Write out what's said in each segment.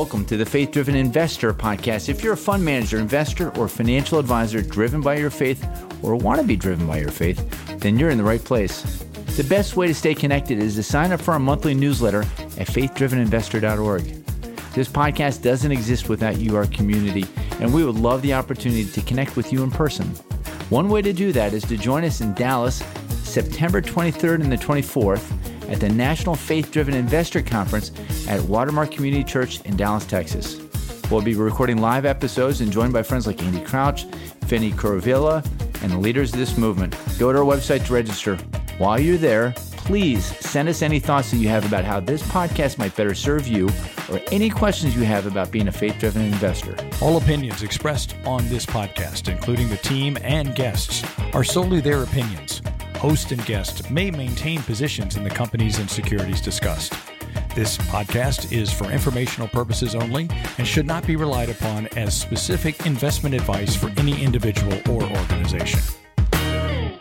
Welcome to the Faith Driven Investor Podcast. If you're a fund manager, investor, or financial advisor driven by your faith or want to be driven by your faith, then you're in the right place. The best way to stay connected is to sign up for our monthly newsletter at faithdriveninvestor.org. This podcast doesn't exist without you, our community, and we would love the opportunity to connect with you in person. One way to do that is to join us in Dallas September 23rd and the 24th at the National Faith Driven Investor Conference at Watermark Community Church in Dallas, Texas. We'll be recording live episodes and joined by friends like Andy Crouch, Vinny Curavilla, and the leaders of this movement. Go to our website to register. While you're there, please send us any thoughts that you have about how this podcast might better serve you or any questions you have about being a faith driven investor. All opinions expressed on this podcast, including the team and guests, are solely their opinions host and guest may maintain positions in the companies and securities discussed. This podcast is for informational purposes only and should not be relied upon as specific investment advice for any individual or organization.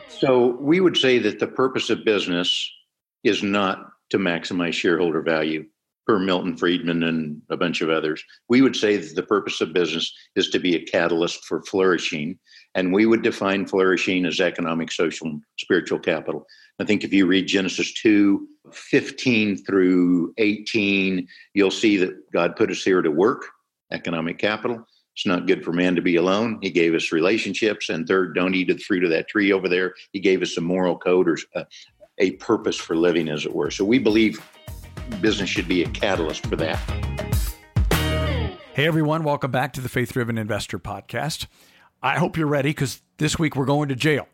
So, we would say that the purpose of business is not to maximize shareholder value per Milton Friedman and a bunch of others. We would say that the purpose of business is to be a catalyst for flourishing and we would define flourishing as economic, social, spiritual capital. I think if you read Genesis 2 15 through 18, you'll see that God put us here to work, economic capital. It's not good for man to be alone. He gave us relationships. And third, don't eat the fruit of that tree over there. He gave us a moral code or a, a purpose for living, as it were. So we believe business should be a catalyst for that. Hey, everyone. Welcome back to the Faith Driven Investor Podcast. I hope you're ready because this week we're going to jail.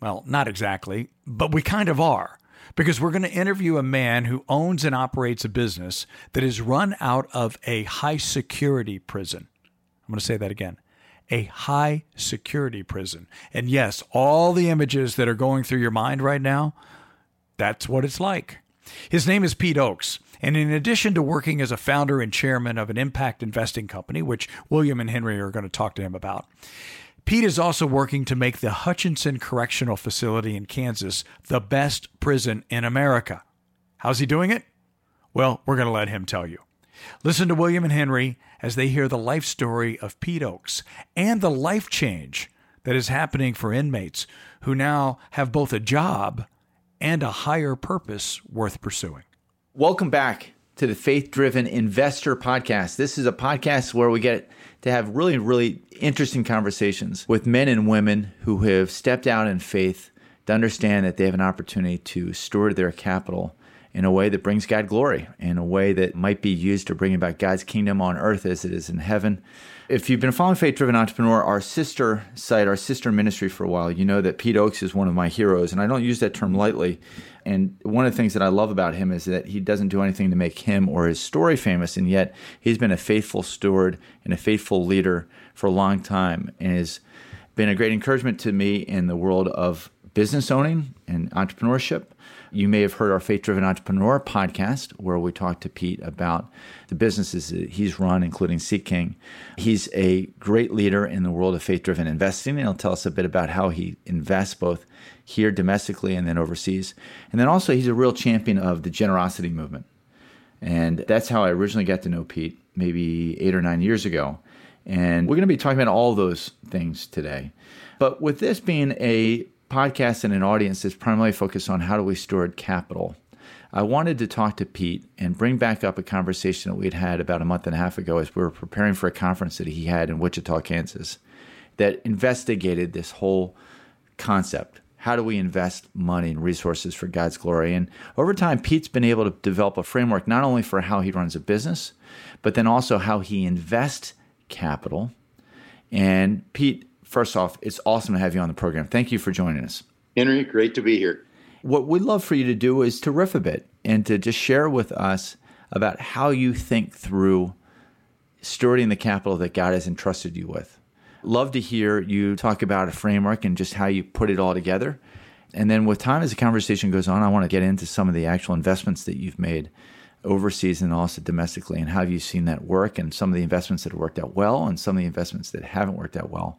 Well, not exactly, but we kind of are because we're going to interview a man who owns and operates a business that is run out of a high security prison. I'm going to say that again a high security prison. And yes, all the images that are going through your mind right now, that's what it's like. His name is Pete Ochs. And in addition to working as a founder and chairman of an impact investing company, which William and Henry are going to talk to him about, Pete is also working to make the Hutchinson Correctional Facility in Kansas the best prison in America. How's he doing it? Well, we're going to let him tell you. Listen to William and Henry as they hear the life story of Pete Ochs and the life change that is happening for inmates who now have both a job and a higher purpose worth pursuing. Welcome back to the Faith Driven Investor Podcast. This is a podcast where we get to have really, really interesting conversations with men and women who have stepped out in faith to understand that they have an opportunity to steward their capital in a way that brings God glory, in a way that might be used to bring about God's kingdom on earth as it is in heaven. If you've been following Faith Driven Entrepreneur, our sister site, our sister ministry for a while, you know that Pete Ochs is one of my heroes. And I don't use that term lightly. And one of the things that I love about him is that he doesn't do anything to make him or his story famous. And yet he's been a faithful steward and a faithful leader for a long time and has been a great encouragement to me in the world of business owning and entrepreneurship. You may have heard our Faith Driven Entrepreneur podcast, where we talked to Pete about the businesses that he's run, including Seat King. He's a great leader in the world of faith driven investing, and he'll tell us a bit about how he invests both here domestically and then overseas. And then also, he's a real champion of the generosity movement. And that's how I originally got to know Pete, maybe eight or nine years ago. And we're going to be talking about all those things today. But with this being a podcast and an audience that's primarily focused on how do we steward capital, I wanted to talk to Pete and bring back up a conversation that we'd had about a month and a half ago as we were preparing for a conference that he had in Wichita, Kansas, that investigated this whole concept how do we invest money and resources for God's glory? And over time, Pete's been able to develop a framework not only for how he runs a business, but then also how he invests capital. And Pete, first off, it's awesome to have you on the program. Thank you for joining us. Henry, great to be here. What we'd love for you to do is to riff a bit and to just share with us about how you think through stewarding the capital that God has entrusted you with. Love to hear you talk about a framework and just how you put it all together. And then with time, as the conversation goes on, I want to get into some of the actual investments that you've made overseas and also domestically and how have you seen that work and some of the investments that have worked out well and some of the investments that haven't worked out well.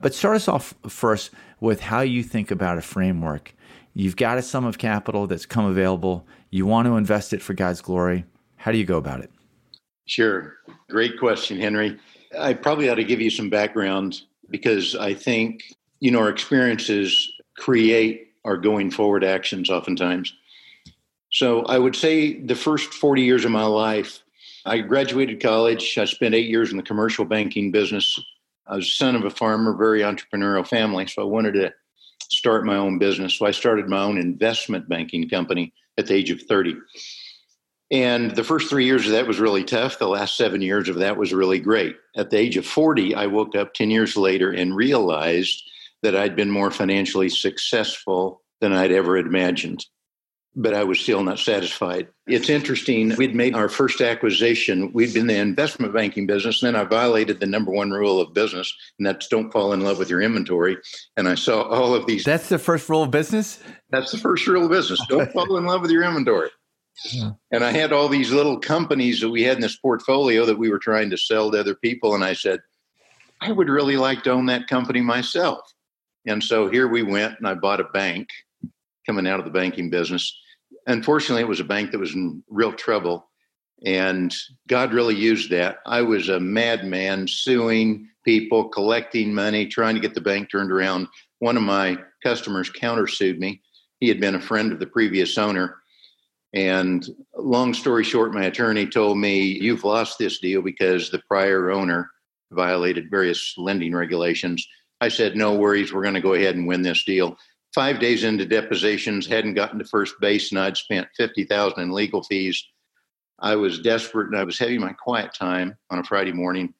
But start us off first with how you think about a framework. You've got a sum of capital that's come available. You want to invest it for God's glory. How do you go about it? Sure. Great question, Henry. I probably ought to give you some background because I think, you know, our experiences create our going forward actions oftentimes. So I would say the first 40 years of my life, I graduated college. I spent eight years in the commercial banking business. I was son of a farmer, very entrepreneurial family. So I wanted to start my own business. So I started my own investment banking company at the age of 30. And the first three years of that was really tough. The last seven years of that was really great. At the age of 40, I woke up 10 years later and realized that I'd been more financially successful than I'd ever imagined. But I was still not satisfied. It's interesting. We'd made our first acquisition. We'd been in the investment banking business. And then I violated the number one rule of business, and that's don't fall in love with your inventory. And I saw all of these. That's the first rule of business? That's the first rule of business. Don't fall in love with your inventory. Yeah. And I had all these little companies that we had in this portfolio that we were trying to sell to other people. And I said, I would really like to own that company myself. And so here we went, and I bought a bank coming out of the banking business. Unfortunately, it was a bank that was in real trouble. And God really used that. I was a madman suing people, collecting money, trying to get the bank turned around. One of my customers countersued me. He had been a friend of the previous owner and long story short, my attorney told me, You've lost this deal because the prior owner violated various lending regulations. I said, No worries, we're going to go ahead and win this deal. Five days into depositions, hadn't gotten to first base, and I'd spent 50000 in legal fees. I was desperate and I was having my quiet time on a Friday morning.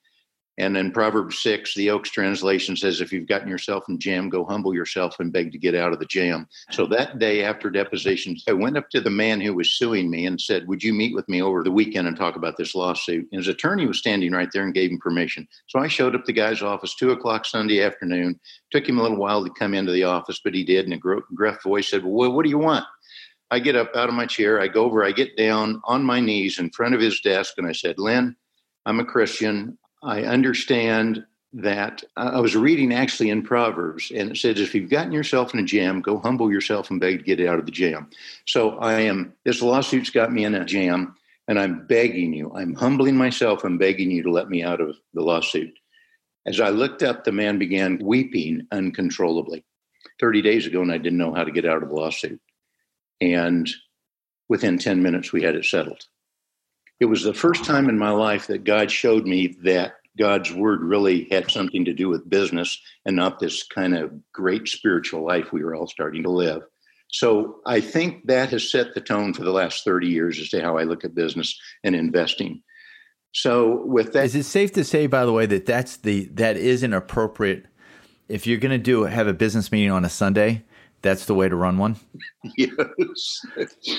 And then Proverbs 6, the Ochs translation says, If you've gotten yourself in jam, go humble yourself and beg to get out of the jam. So that day after depositions, I went up to the man who was suing me and said, Would you meet with me over the weekend and talk about this lawsuit? And his attorney was standing right there and gave him permission. So I showed up the guy's office, two o'clock Sunday afternoon. Took him a little while to come into the office, but he did. And a gruff voice said, Well, what do you want? I get up out of my chair, I go over, I get down on my knees in front of his desk, and I said, Lynn, I'm a Christian. I understand that I was reading actually in Proverbs, and it says, if you've gotten yourself in a jam, go humble yourself and beg to get out of the jam. So I am, this lawsuit's got me in a jam, and I'm begging you, I'm humbling myself and begging you to let me out of the lawsuit. As I looked up, the man began weeping uncontrollably 30 days ago, and I didn't know how to get out of the lawsuit. And within 10 minutes, we had it settled it was the first time in my life that God showed me that God's word really had something to do with business and not this kind of great spiritual life we were all starting to live. So I think that has set the tone for the last 30 years as to how I look at business and investing. So with that Is it safe to say by the way that that's the that is an appropriate if you're going to do have a business meeting on a Sunday, that's the way to run one? Yes.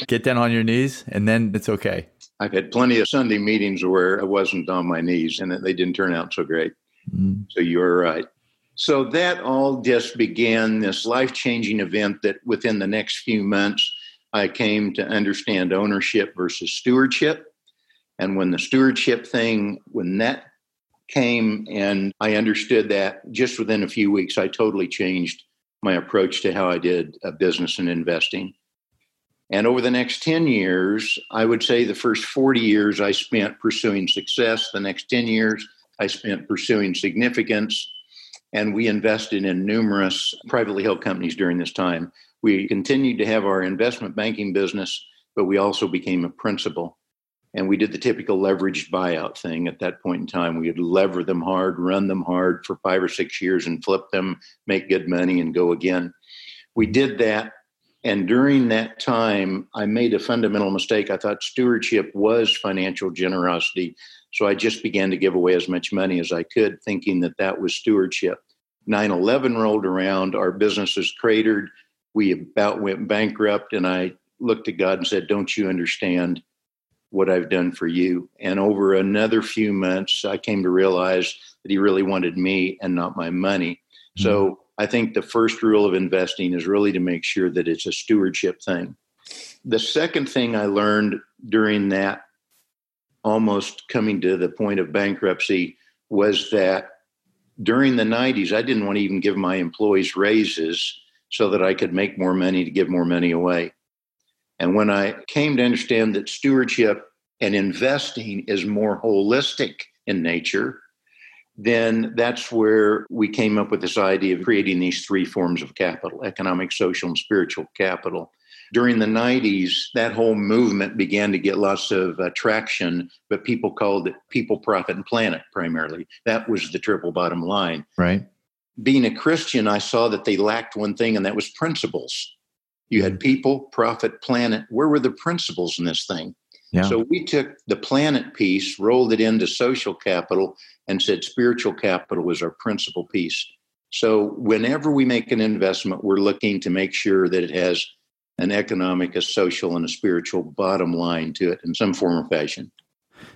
Get down on your knees and then it's okay. I've had plenty of Sunday meetings where I wasn't on my knees and they didn't turn out so great. Mm. So you're right. So that all just began this life changing event that within the next few months, I came to understand ownership versus stewardship. And when the stewardship thing, when that came and I understood that just within a few weeks, I totally changed my approach to how I did business and investing. And over the next 10 years, I would say the first 40 years I spent pursuing success. The next 10 years I spent pursuing significance. And we invested in numerous privately held companies during this time. We continued to have our investment banking business, but we also became a principal. And we did the typical leveraged buyout thing at that point in time. We would lever them hard, run them hard for five or six years and flip them, make good money, and go again. We did that and during that time, I made a fundamental mistake. I thought stewardship was financial generosity. So I just began to give away as much money as I could, thinking that that was stewardship. 9 11 rolled around, our business was cratered. We about went bankrupt. And I looked at God and said, Don't you understand what I've done for you? And over another few months, I came to realize that He really wanted me and not my money. Mm-hmm. So I think the first rule of investing is really to make sure that it's a stewardship thing. The second thing I learned during that almost coming to the point of bankruptcy was that during the 90s, I didn't want to even give my employees raises so that I could make more money to give more money away. And when I came to understand that stewardship and investing is more holistic in nature, then that's where we came up with this idea of creating these three forms of capital economic, social, and spiritual capital. During the 90s, that whole movement began to get lots of uh, traction, but people called it people, profit, and planet primarily. That was the triple bottom line. Right. Being a Christian, I saw that they lacked one thing, and that was principles. You had people, profit, planet. Where were the principles in this thing? Yeah. So we took the planet piece, rolled it into social capital, and said spiritual capital was our principal piece. So whenever we make an investment, we're looking to make sure that it has an economic, a social, and a spiritual bottom line to it in some form or fashion.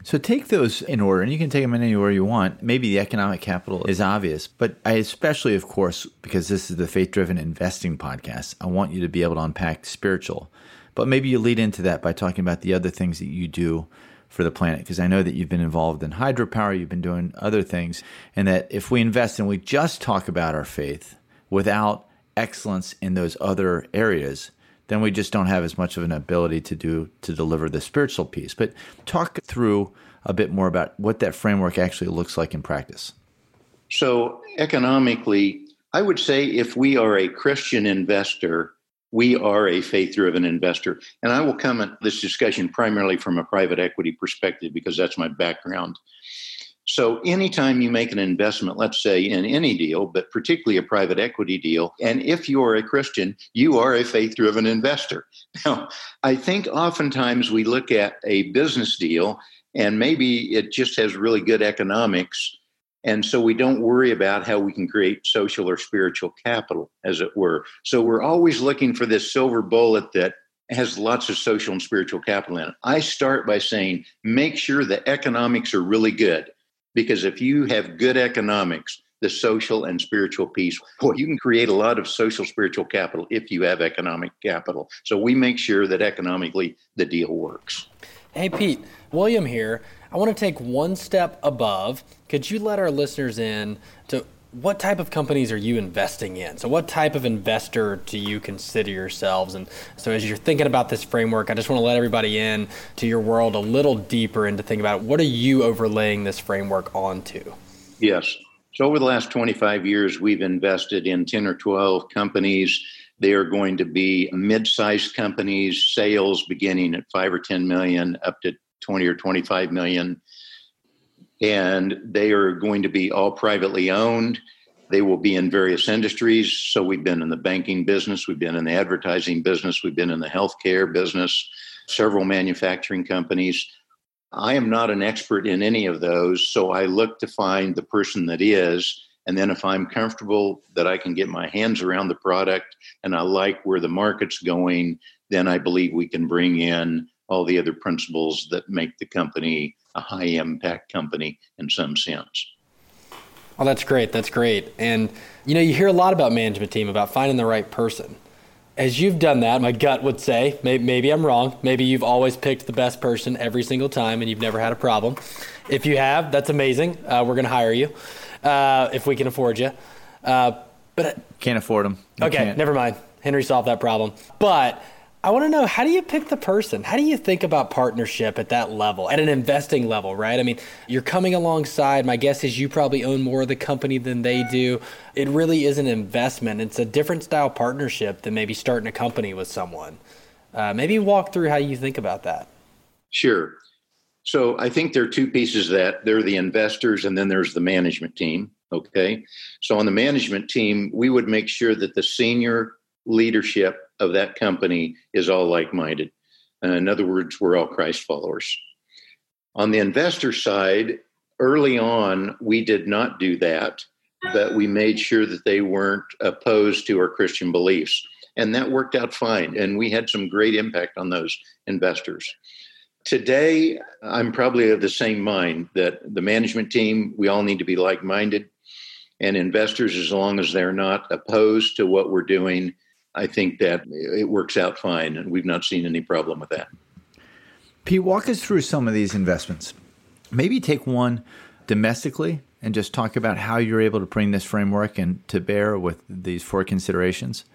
So take those in order, and you can take them in any order you want. Maybe the economic capital is obvious, but I especially, of course, because this is the faith driven investing podcast, I want you to be able to unpack spiritual. But maybe you lead into that by talking about the other things that you do for the planet, because I know that you've been involved in hydropower, you've been doing other things, and that if we invest and we just talk about our faith without excellence in those other areas, then we just don't have as much of an ability to do to deliver the spiritual piece. But talk through a bit more about what that framework actually looks like in practice. So, economically, I would say if we are a Christian investor, we are a faith driven investor. And I will come at this discussion primarily from a private equity perspective because that's my background. So, anytime you make an investment, let's say in any deal, but particularly a private equity deal, and if you are a Christian, you are a faith driven investor. Now, I think oftentimes we look at a business deal and maybe it just has really good economics. And so we don't worry about how we can create social or spiritual capital, as it were. So we're always looking for this silver bullet that has lots of social and spiritual capital in it. I start by saying, make sure the economics are really good because if you have good economics, the social and spiritual piece, boy, you can create a lot of social spiritual capital if you have economic capital. So we make sure that economically the deal works. Hey, Pete, William here. I want to take one step above. Could you let our listeners in to what type of companies are you investing in? So, what type of investor do you consider yourselves? And so, as you're thinking about this framework, I just want to let everybody in to your world a little deeper and to think about what are you overlaying this framework onto? Yes. So, over the last 25 years, we've invested in 10 or 12 companies. They are going to be mid sized companies, sales beginning at 5 or 10 million up to 20 or 25 million and they are going to be all privately owned. They will be in various industries. So we've been in the banking business, we've been in the advertising business, we've been in the healthcare business, several manufacturing companies. I am not an expert in any of those, so I look to find the person that is. And then if I'm comfortable that I can get my hands around the product and I like where the market's going, then I believe we can bring in all the other principles that make the company a high impact company in some sense. Oh, that's great. That's great. And you know, you hear a lot about management team about finding the right person. As you've done that, my gut would say, maybe, maybe I'm wrong. Maybe you've always picked the best person every single time and you've never had a problem. If you have, that's amazing. Uh, we're going to hire you uh, if we can afford you. Uh, but can't afford them. You okay, can't. never mind. Henry solved that problem. But I want to know how do you pick the person? How do you think about partnership at that level, at an investing level, right? I mean, you're coming alongside. My guess is you probably own more of the company than they do. It really is an investment. It's a different style partnership than maybe starting a company with someone. Uh, maybe walk through how you think about that. Sure. So I think there are two pieces that there are the investors and then there's the management team. Okay. So on the management team, we would make sure that the senior leadership of that company is all like minded. Uh, in other words, we're all Christ followers. On the investor side, early on, we did not do that, but we made sure that they weren't opposed to our Christian beliefs. And that worked out fine. And we had some great impact on those investors. Today, I'm probably of the same mind that the management team, we all need to be like minded. And investors, as long as they're not opposed to what we're doing, I think that it works out fine, and we've not seen any problem with that. Pete, walk us through some of these investments. Maybe take one domestically and just talk about how you're able to bring this framework and to bear with these four considerations.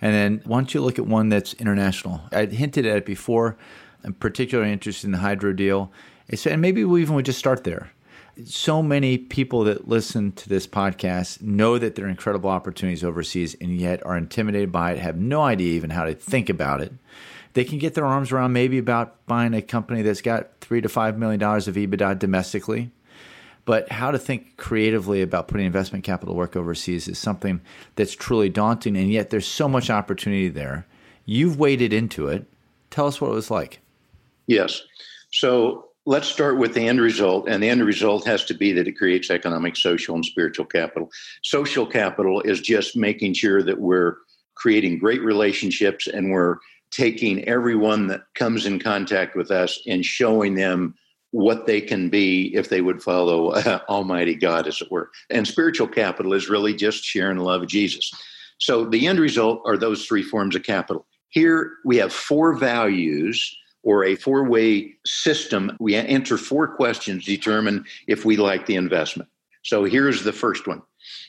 And then why don't you look at one that's international? I hinted at it before, I'm particularly interested in the hydro deal. And maybe we even would just start there. So many people that listen to this podcast know that there are incredible opportunities overseas and yet are intimidated by it, have no idea even how to think about it. They can get their arms around maybe about buying a company that's got three to five million dollars of EBITDA domestically. But how to think creatively about putting investment capital work overseas is something that's truly daunting, and yet there's so much opportunity there. You've waded into it. Tell us what it was like. Yes. So let's start with the end result. And the end result has to be that it creates economic, social, and spiritual capital. Social capital is just making sure that we're creating great relationships and we're taking everyone that comes in contact with us and showing them what they can be if they would follow uh, Almighty God, as it were. And spiritual capital is really just sharing the love of Jesus. So the end result are those three forms of capital. Here we have four values or a four way system. We answer four questions, determine if we like the investment. So here's the first one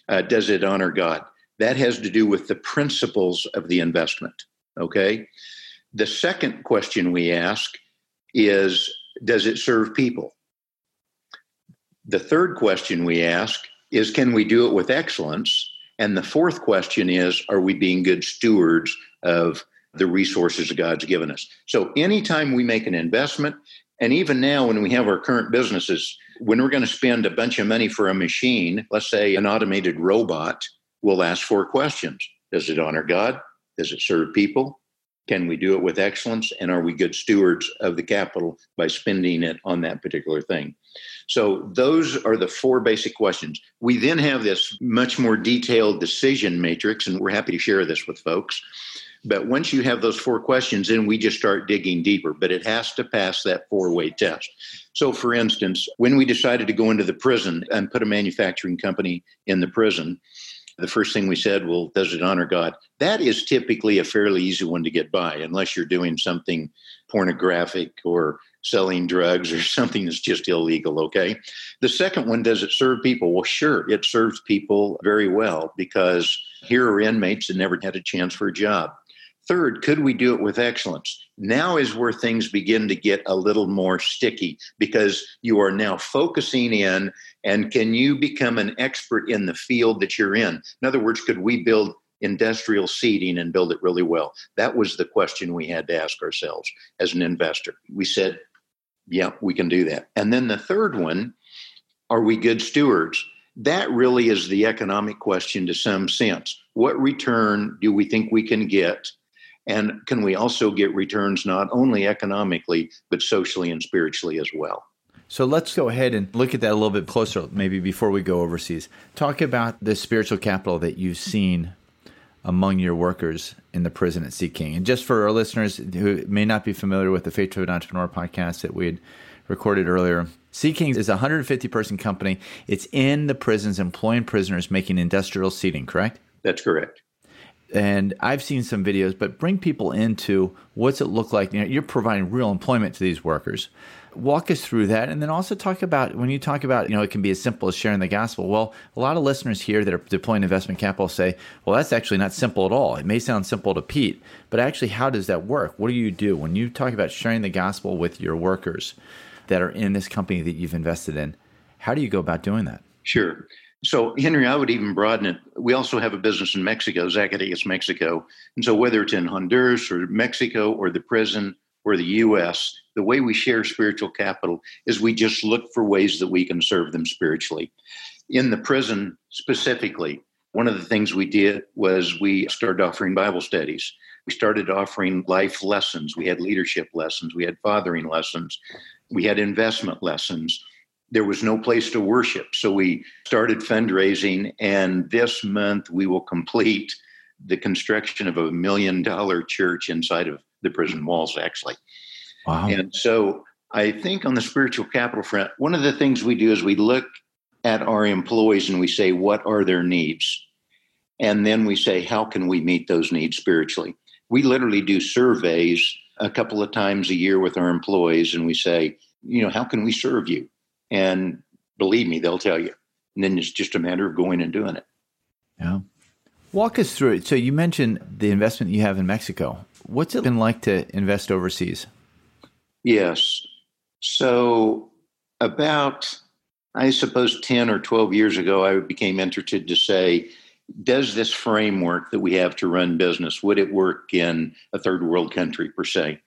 uh, Does it honor God? That has to do with the principles of the investment. Okay. The second question we ask is Does it serve people? The third question we ask is Can we do it with excellence? And the fourth question is Are we being good stewards of the resources God's given us. So anytime we make an investment, and even now when we have our current businesses, when we're going to spend a bunch of money for a machine, let's say an automated robot, we'll ask four questions. Does it honor God? Does it serve people? Can we do it with excellence? And are we good stewards of the capital by spending it on that particular thing? So, those are the four basic questions. We then have this much more detailed decision matrix, and we're happy to share this with folks. But once you have those four questions, then we just start digging deeper. But it has to pass that four way test. So, for instance, when we decided to go into the prison and put a manufacturing company in the prison, the first thing we said, well, does it honor God? That is typically a fairly easy one to get by, unless you're doing something pornographic or selling drugs or something that's just illegal, okay? The second one, does it serve people? Well, sure, it serves people very well because here are inmates that never had a chance for a job. Third, could we do it with excellence? Now is where things begin to get a little more sticky because you are now focusing in and can you become an expert in the field that you're in? In other words, could we build industrial seating and build it really well? That was the question we had to ask ourselves as an investor. We said, yeah, we can do that. And then the third one, are we good stewards? That really is the economic question to some sense. What return do we think we can get and can we also get returns not only economically, but socially and spiritually as well? So let's go ahead and look at that a little bit closer, maybe before we go overseas. Talk about the spiritual capital that you've seen among your workers in the prison at Seat King. And just for our listeners who may not be familiar with the Faith Driven Entrepreneur podcast that we had recorded earlier, Seat King is a 150 person company. It's in the prisons employing prisoners making industrial seating, correct? That's correct and I've seen some videos, but bring people into what's it look like? You know, you're providing real employment to these workers. Walk us through that, and then also talk about when you talk about you know it can be as simple as sharing the gospel. Well, a lot of listeners here that are deploying investment capital say, "Well, that's actually not simple at all. It may sound simple to Pete, but actually, how does that work? What do you do when you talk about sharing the gospel with your workers that are in this company that you've invested in? How do you go about doing that?" Sure. So, Henry, I would even broaden it. We also have a business in Mexico, Zacatecas, Mexico. And so, whether it's in Honduras or Mexico or the prison or the U.S., the way we share spiritual capital is we just look for ways that we can serve them spiritually. In the prison specifically, one of the things we did was we started offering Bible studies. We started offering life lessons. We had leadership lessons. We had fathering lessons. We had investment lessons there was no place to worship. So we started fundraising, and this month we will complete the construction of a million dollar church inside of the prison walls, actually. Wow. And so I think on the spiritual capital front, one of the things we do is we look at our employees and we say, what are their needs? And then we say, how can we meet those needs spiritually? We literally do surveys a couple of times a year with our employees and we say, you know, how can we serve you? And believe me, they'll tell you. And then it's just a matter of going and doing it. Yeah. Walk us through it. So you mentioned the investment you have in Mexico. What's it been like to invest overseas? Yes. So, about, I suppose, 10 or 12 years ago, I became interested to say, does this framework that we have to run business, would it work in a third world country per se?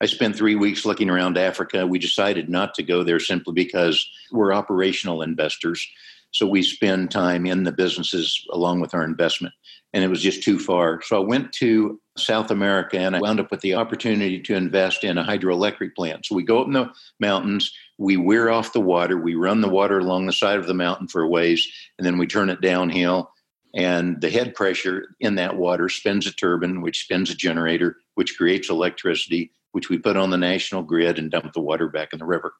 I spent three weeks looking around Africa. We decided not to go there simply because we're operational investors. So we spend time in the businesses along with our investment. And it was just too far. So I went to South America and I wound up with the opportunity to invest in a hydroelectric plant. So we go up in the mountains, we weir off the water, we run the water along the side of the mountain for a ways, and then we turn it downhill. And the head pressure in that water spins a turbine, which spins a generator, which creates electricity, which we put on the national grid and dump the water back in the river.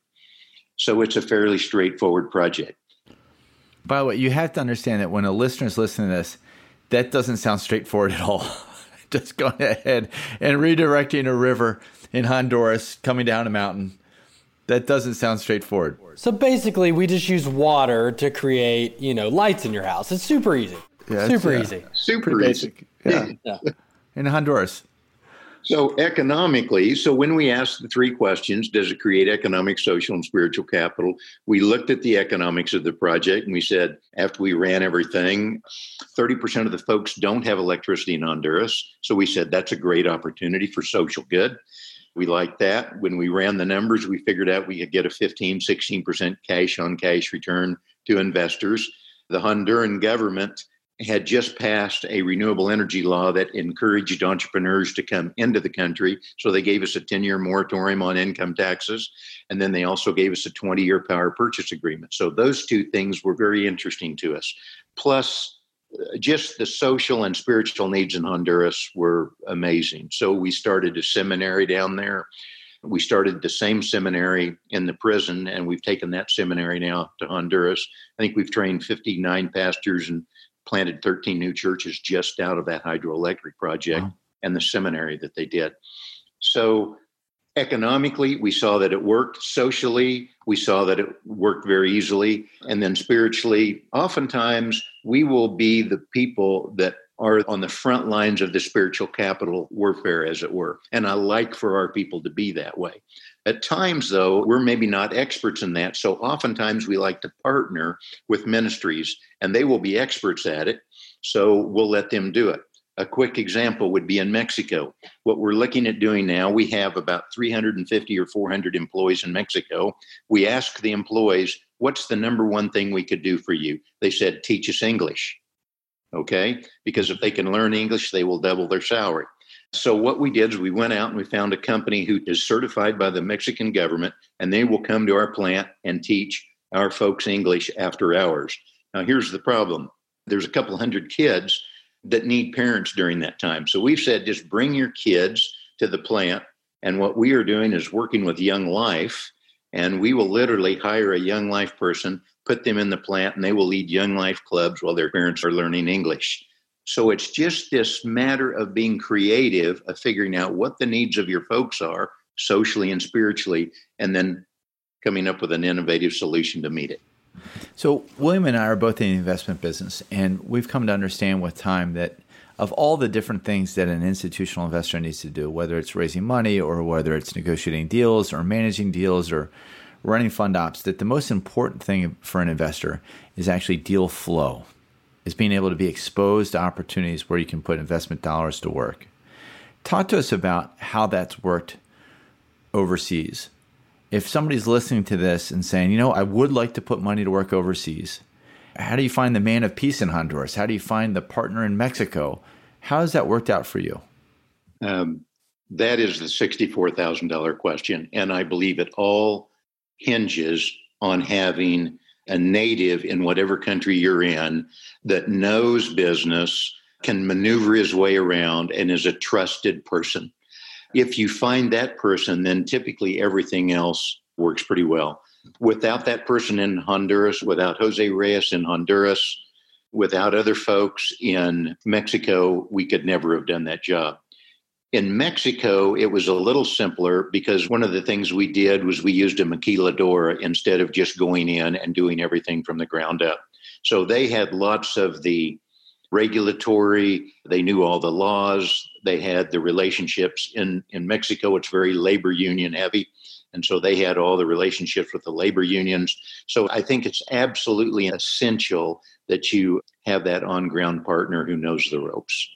So it's a fairly straightforward project. By the way, you have to understand that when a listener is listening to this, that doesn't sound straightforward at all. Just going ahead and redirecting a river in Honduras coming down a mountain. That doesn't sound straightforward. So basically, we just use water to create, you know, lights in your house. It's super easy. Yeah, super yeah. easy. Super easy. Yeah. yeah. In Honduras. So, economically, so when we asked the three questions, does it create economic, social, and spiritual capital? We looked at the economics of the project and we said, after we ran everything, 30% of the folks don't have electricity in Honduras. So, we said that's a great opportunity for social good. We liked that. When we ran the numbers, we figured out we could get a 15, 16% cash on cash return to investors. The Honduran government had just passed a renewable energy law that encouraged entrepreneurs to come into the country. So they gave us a 10 year moratorium on income taxes. And then they also gave us a 20 year power purchase agreement. So those two things were very interesting to us. Plus, uh, just the social and spiritual needs in Honduras were amazing. So we started a seminary down there. We started the same seminary in the prison, and we've taken that seminary now to Honduras. I think we've trained 59 pastors and planted 13 new churches just out of that hydroelectric project wow. and the seminary that they did. So, economically, we saw that it worked. Socially, we saw that it worked very easily. And then spiritually, oftentimes we will be the people that are on the front lines of the spiritual capital warfare, as it were. And I like for our people to be that way. At times, though, we're maybe not experts in that. So oftentimes we like to partner with ministries and they will be experts at it. So we'll let them do it. A quick example would be in Mexico. What we're looking at doing now, we have about 350 or 400 employees in Mexico. We asked the employees, What's the number one thing we could do for you? They said, Teach us English. Okay? Because if they can learn English, they will double their salary. So what we did is we went out and we found a company who is certified by the Mexican government, and they will come to our plant and teach our folks English after hours. Now here's the problem: there's a couple hundred kids that need parents during that time. So we've said just bring your kids to the plant, and what we are doing is working with Young Life, and we will literally hire a Young Life person, put them in the plant, and they will lead Young Life clubs while their parents are learning English. So it's just this matter of being creative, of figuring out what the needs of your folks are socially and spiritually, and then coming up with an innovative solution to meet it. So, William and I are both in the investment business, and we've come to understand with time that of all the different things that an institutional investor needs to do, whether it's raising money or whether it's negotiating deals or managing deals or running fund ops, that the most important thing for an investor is actually deal flow is being able to be exposed to opportunities where you can put investment dollars to work. Talk to us about how that's worked overseas. If somebody's listening to this and saying, you know, I would like to put money to work overseas, how do you find the man of peace in Honduras? How do you find the partner in Mexico? How has that worked out for you? Um, that is the $64,000 question. And I believe it all hinges on having a native in whatever country you're in that knows business, can maneuver his way around, and is a trusted person. If you find that person, then typically everything else works pretty well. Without that person in Honduras, without Jose Reyes in Honduras, without other folks in Mexico, we could never have done that job. In Mexico, it was a little simpler because one of the things we did was we used a maquiladora instead of just going in and doing everything from the ground up. So they had lots of the regulatory, they knew all the laws, they had the relationships. In, in Mexico, it's very labor union heavy. And so they had all the relationships with the labor unions. So I think it's absolutely essential that you have that on ground partner who knows the ropes.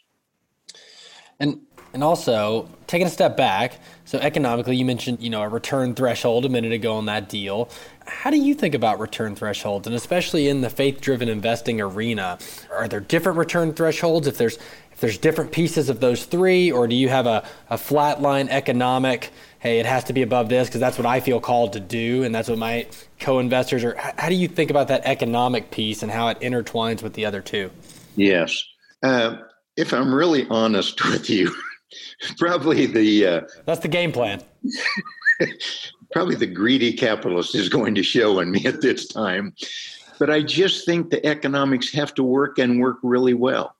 And and also taking a step back, so economically, you mentioned you know a return threshold a minute ago on that deal. How do you think about return thresholds, and especially in the faith-driven investing arena? Are there different return thresholds if there's if there's different pieces of those three, or do you have a, a flat line economic? Hey, it has to be above this because that's what I feel called to do, and that's what my co-investors are. How do you think about that economic piece and how it intertwines with the other two? Yes, uh, if I'm really honest with you. probably the uh, that's the game plan. probably the greedy capitalist is going to show on me at this time. But I just think the economics have to work and work really well.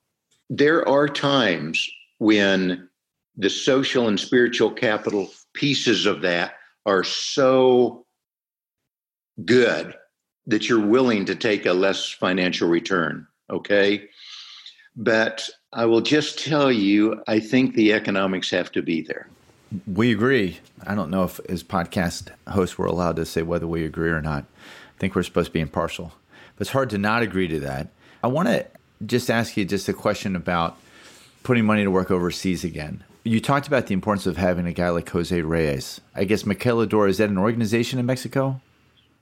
There are times when the social and spiritual capital pieces of that are so good that you're willing to take a less financial return. Okay. But I will just tell you, I think the economics have to be there. We agree. I don't know if, as podcast hosts, we're allowed to say whether we agree or not. I think we're supposed to be impartial. But it's hard to not agree to that. I want to just ask you just a question about putting money to work overseas again. You talked about the importance of having a guy like Jose Reyes. I guess Maquiladora, is that an organization in Mexico?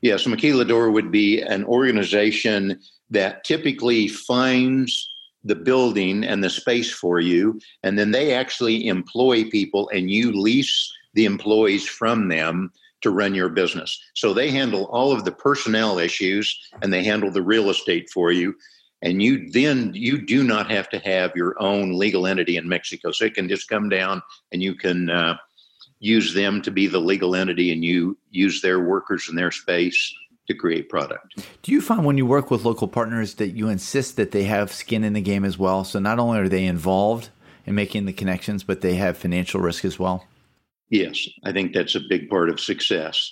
Yes, Maquiladora would be an organization that typically finds the building and the space for you and then they actually employ people and you lease the employees from them to run your business. So they handle all of the personnel issues and they handle the real estate for you and you then you do not have to have your own legal entity in mexico. So it can just come down and you can uh, use them to be the legal entity and you use their workers and their space to create product. Do you find when you work with local partners that you insist that they have skin in the game as well? So not only are they involved in making the connections, but they have financial risk as well? Yes, I think that's a big part of success.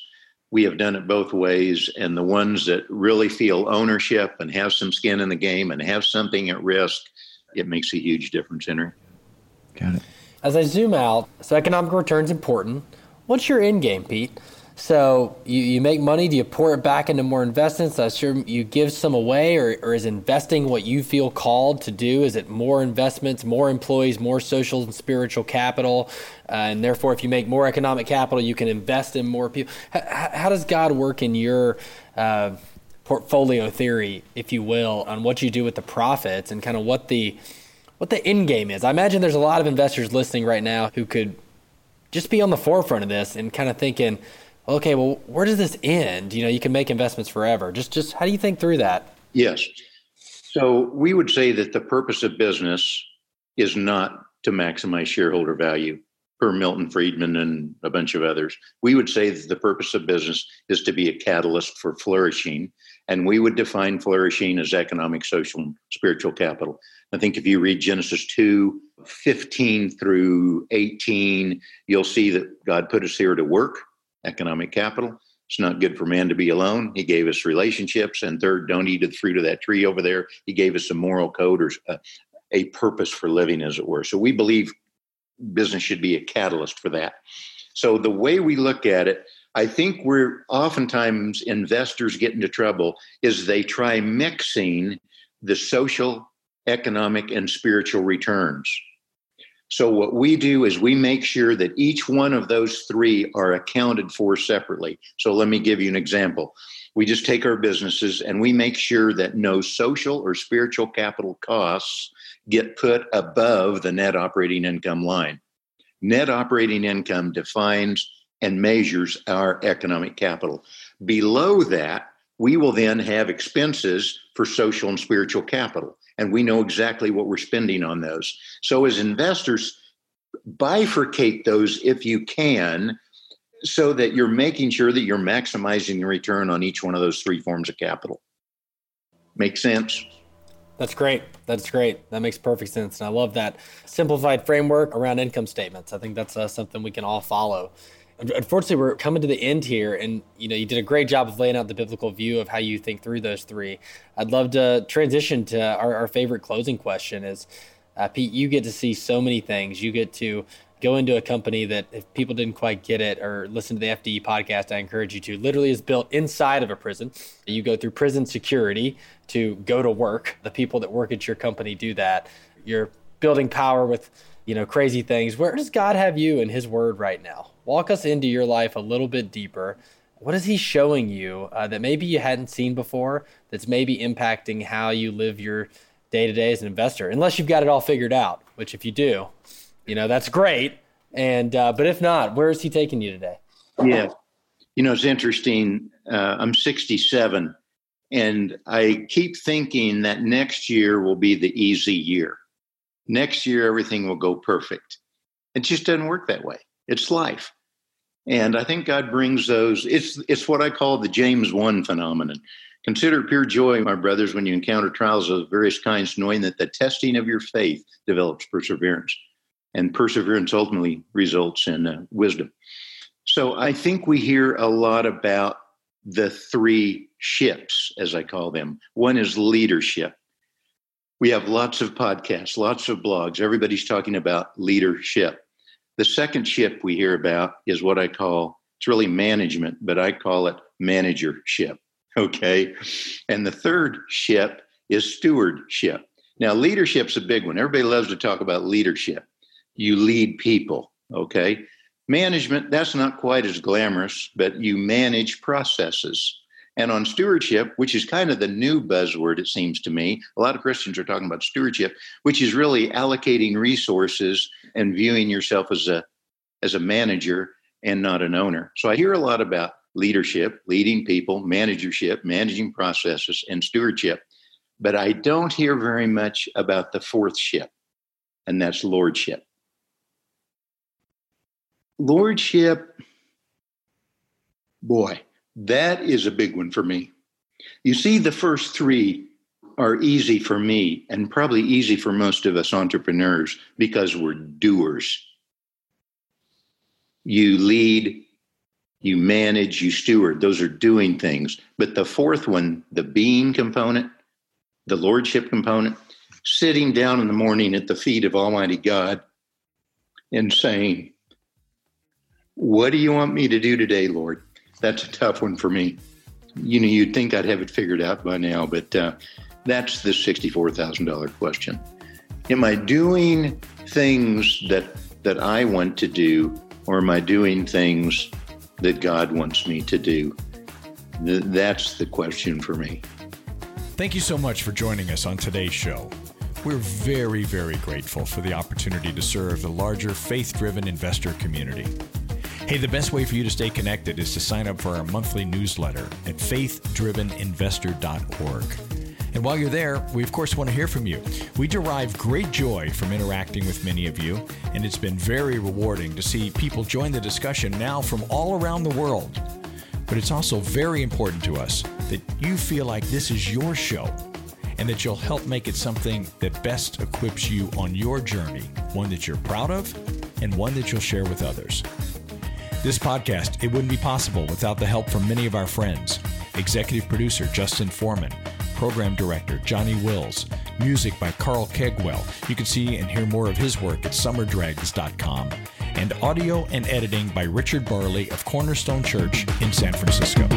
We have done it both ways, and the ones that really feel ownership and have some skin in the game and have something at risk, it makes a huge difference, Henry. Got it. As I zoom out, so economic return's important. What's your end game, Pete? So you, you make money, do you pour it back into more investments? I sure you give some away, or, or is investing what you feel called to do? Is it more investments, more employees, more social and spiritual capital? Uh, and therefore, if you make more economic capital, you can invest in more people. How, how does God work in your uh, portfolio theory, if you will, on what you do with the profits and kind of what the what the end game is? I imagine there's a lot of investors listening right now who could just be on the forefront of this and kind of thinking, okay, well, where does this end? You know, you can make investments forever. Just, just how do you think through that? Yes. So we would say that the purpose of business is not to maximize shareholder value per Milton Friedman and a bunch of others. We would say that the purpose of business is to be a catalyst for flourishing. And we would define flourishing as economic, social, and spiritual capital. I think if you read Genesis 2 15 through 18, you'll see that God put us here to work economic capital. It's not good for man to be alone. He gave us relationships. And third, don't eat the fruit of that tree over there. He gave us a moral code or a, a purpose for living, as it were. So we believe business should be a catalyst for that. So the way we look at it, I think we're oftentimes investors get into trouble is they try mixing the social, economic, and spiritual returns. So, what we do is we make sure that each one of those three are accounted for separately. So, let me give you an example. We just take our businesses and we make sure that no social or spiritual capital costs get put above the net operating income line. Net operating income defines and measures our economic capital. Below that, we will then have expenses for social and spiritual capital and we know exactly what we're spending on those. So, as investors, bifurcate those if you can so that you're making sure that you're maximizing the return on each one of those three forms of capital. Make sense? That's great. That's great. That makes perfect sense. And I love that simplified framework around income statements. I think that's uh, something we can all follow. Unfortunately, we're coming to the end here, and you know you did a great job of laying out the biblical view of how you think through those three. I'd love to transition to our, our favorite closing question: is Uh, Pete, you get to see so many things. You get to go into a company that if people didn't quite get it or listen to the FDE podcast, I encourage you to literally is built inside of a prison. You go through prison security to go to work. The people that work at your company do that. You're building power with, you know, crazy things. Where does God have you in his word right now? Walk us into your life a little bit deeper. What is he showing you uh, that maybe you hadn't seen before that's maybe impacting how you live your day to day as an investor? Unless you've got it all figured out, which if you do, you know, that's great. And uh, but if not, where is he taking you today? Yeah, you know, it's interesting. Uh, I'm 67, and I keep thinking that next year will be the easy year. Next year, everything will go perfect. It just doesn't work that way. It's life. And I think God brings those. It's it's what I call the James one phenomenon. Consider pure joy, my brothers, when you encounter trials of various kinds, knowing that the testing of your faith develops perseverance and perseverance ultimately results in uh, wisdom. So I think we hear a lot about the three ships, as I call them. One is leadership. We have lots of podcasts, lots of blogs. Everybody's talking about leadership. The second ship we hear about is what I call it's really management, but I call it managership. Okay. And the third ship is stewardship. Now, leadership's a big one. Everybody loves to talk about leadership you lead people. Okay. Management, that's not quite as glamorous, but you manage processes. And on stewardship, which is kind of the new buzzword, it seems to me, a lot of Christians are talking about stewardship, which is really allocating resources and viewing yourself as a as a manager and not an owner. So I hear a lot about leadership, leading people, managership, managing processes, and stewardship. But I don't hear very much about the fourth ship, and that's lordship lordship, boy, that is a big one for me. You see, the first three are easy for me and probably easy for most of us entrepreneurs because we're doers. You lead, you manage, you steward. Those are doing things. But the fourth one, the being component, the lordship component, sitting down in the morning at the feet of Almighty God and saying, what do you want me to do today, Lord? That's a tough one for me. You know, you'd think I'd have it figured out by now, but uh, that's the $64,000 question. Am I doing things that, that I want to do, or am I doing things that God wants me to do? Th- that's the question for me. Thank you so much for joining us on today's show. We're very, very grateful for the opportunity to serve the larger faith driven investor community. Hey, the best way for you to stay connected is to sign up for our monthly newsletter at faithdriveninvestor.org. And while you're there, we of course want to hear from you. We derive great joy from interacting with many of you, and it's been very rewarding to see people join the discussion now from all around the world. But it's also very important to us that you feel like this is your show and that you'll help make it something that best equips you on your journey, one that you're proud of and one that you'll share with others. This podcast, it wouldn't be possible without the help from many of our friends. Executive producer Justin Forman, program director Johnny Wills, music by Carl Kegwell. You can see and hear more of his work at summerdregs.com, and audio and editing by Richard Barley of Cornerstone Church in San Francisco.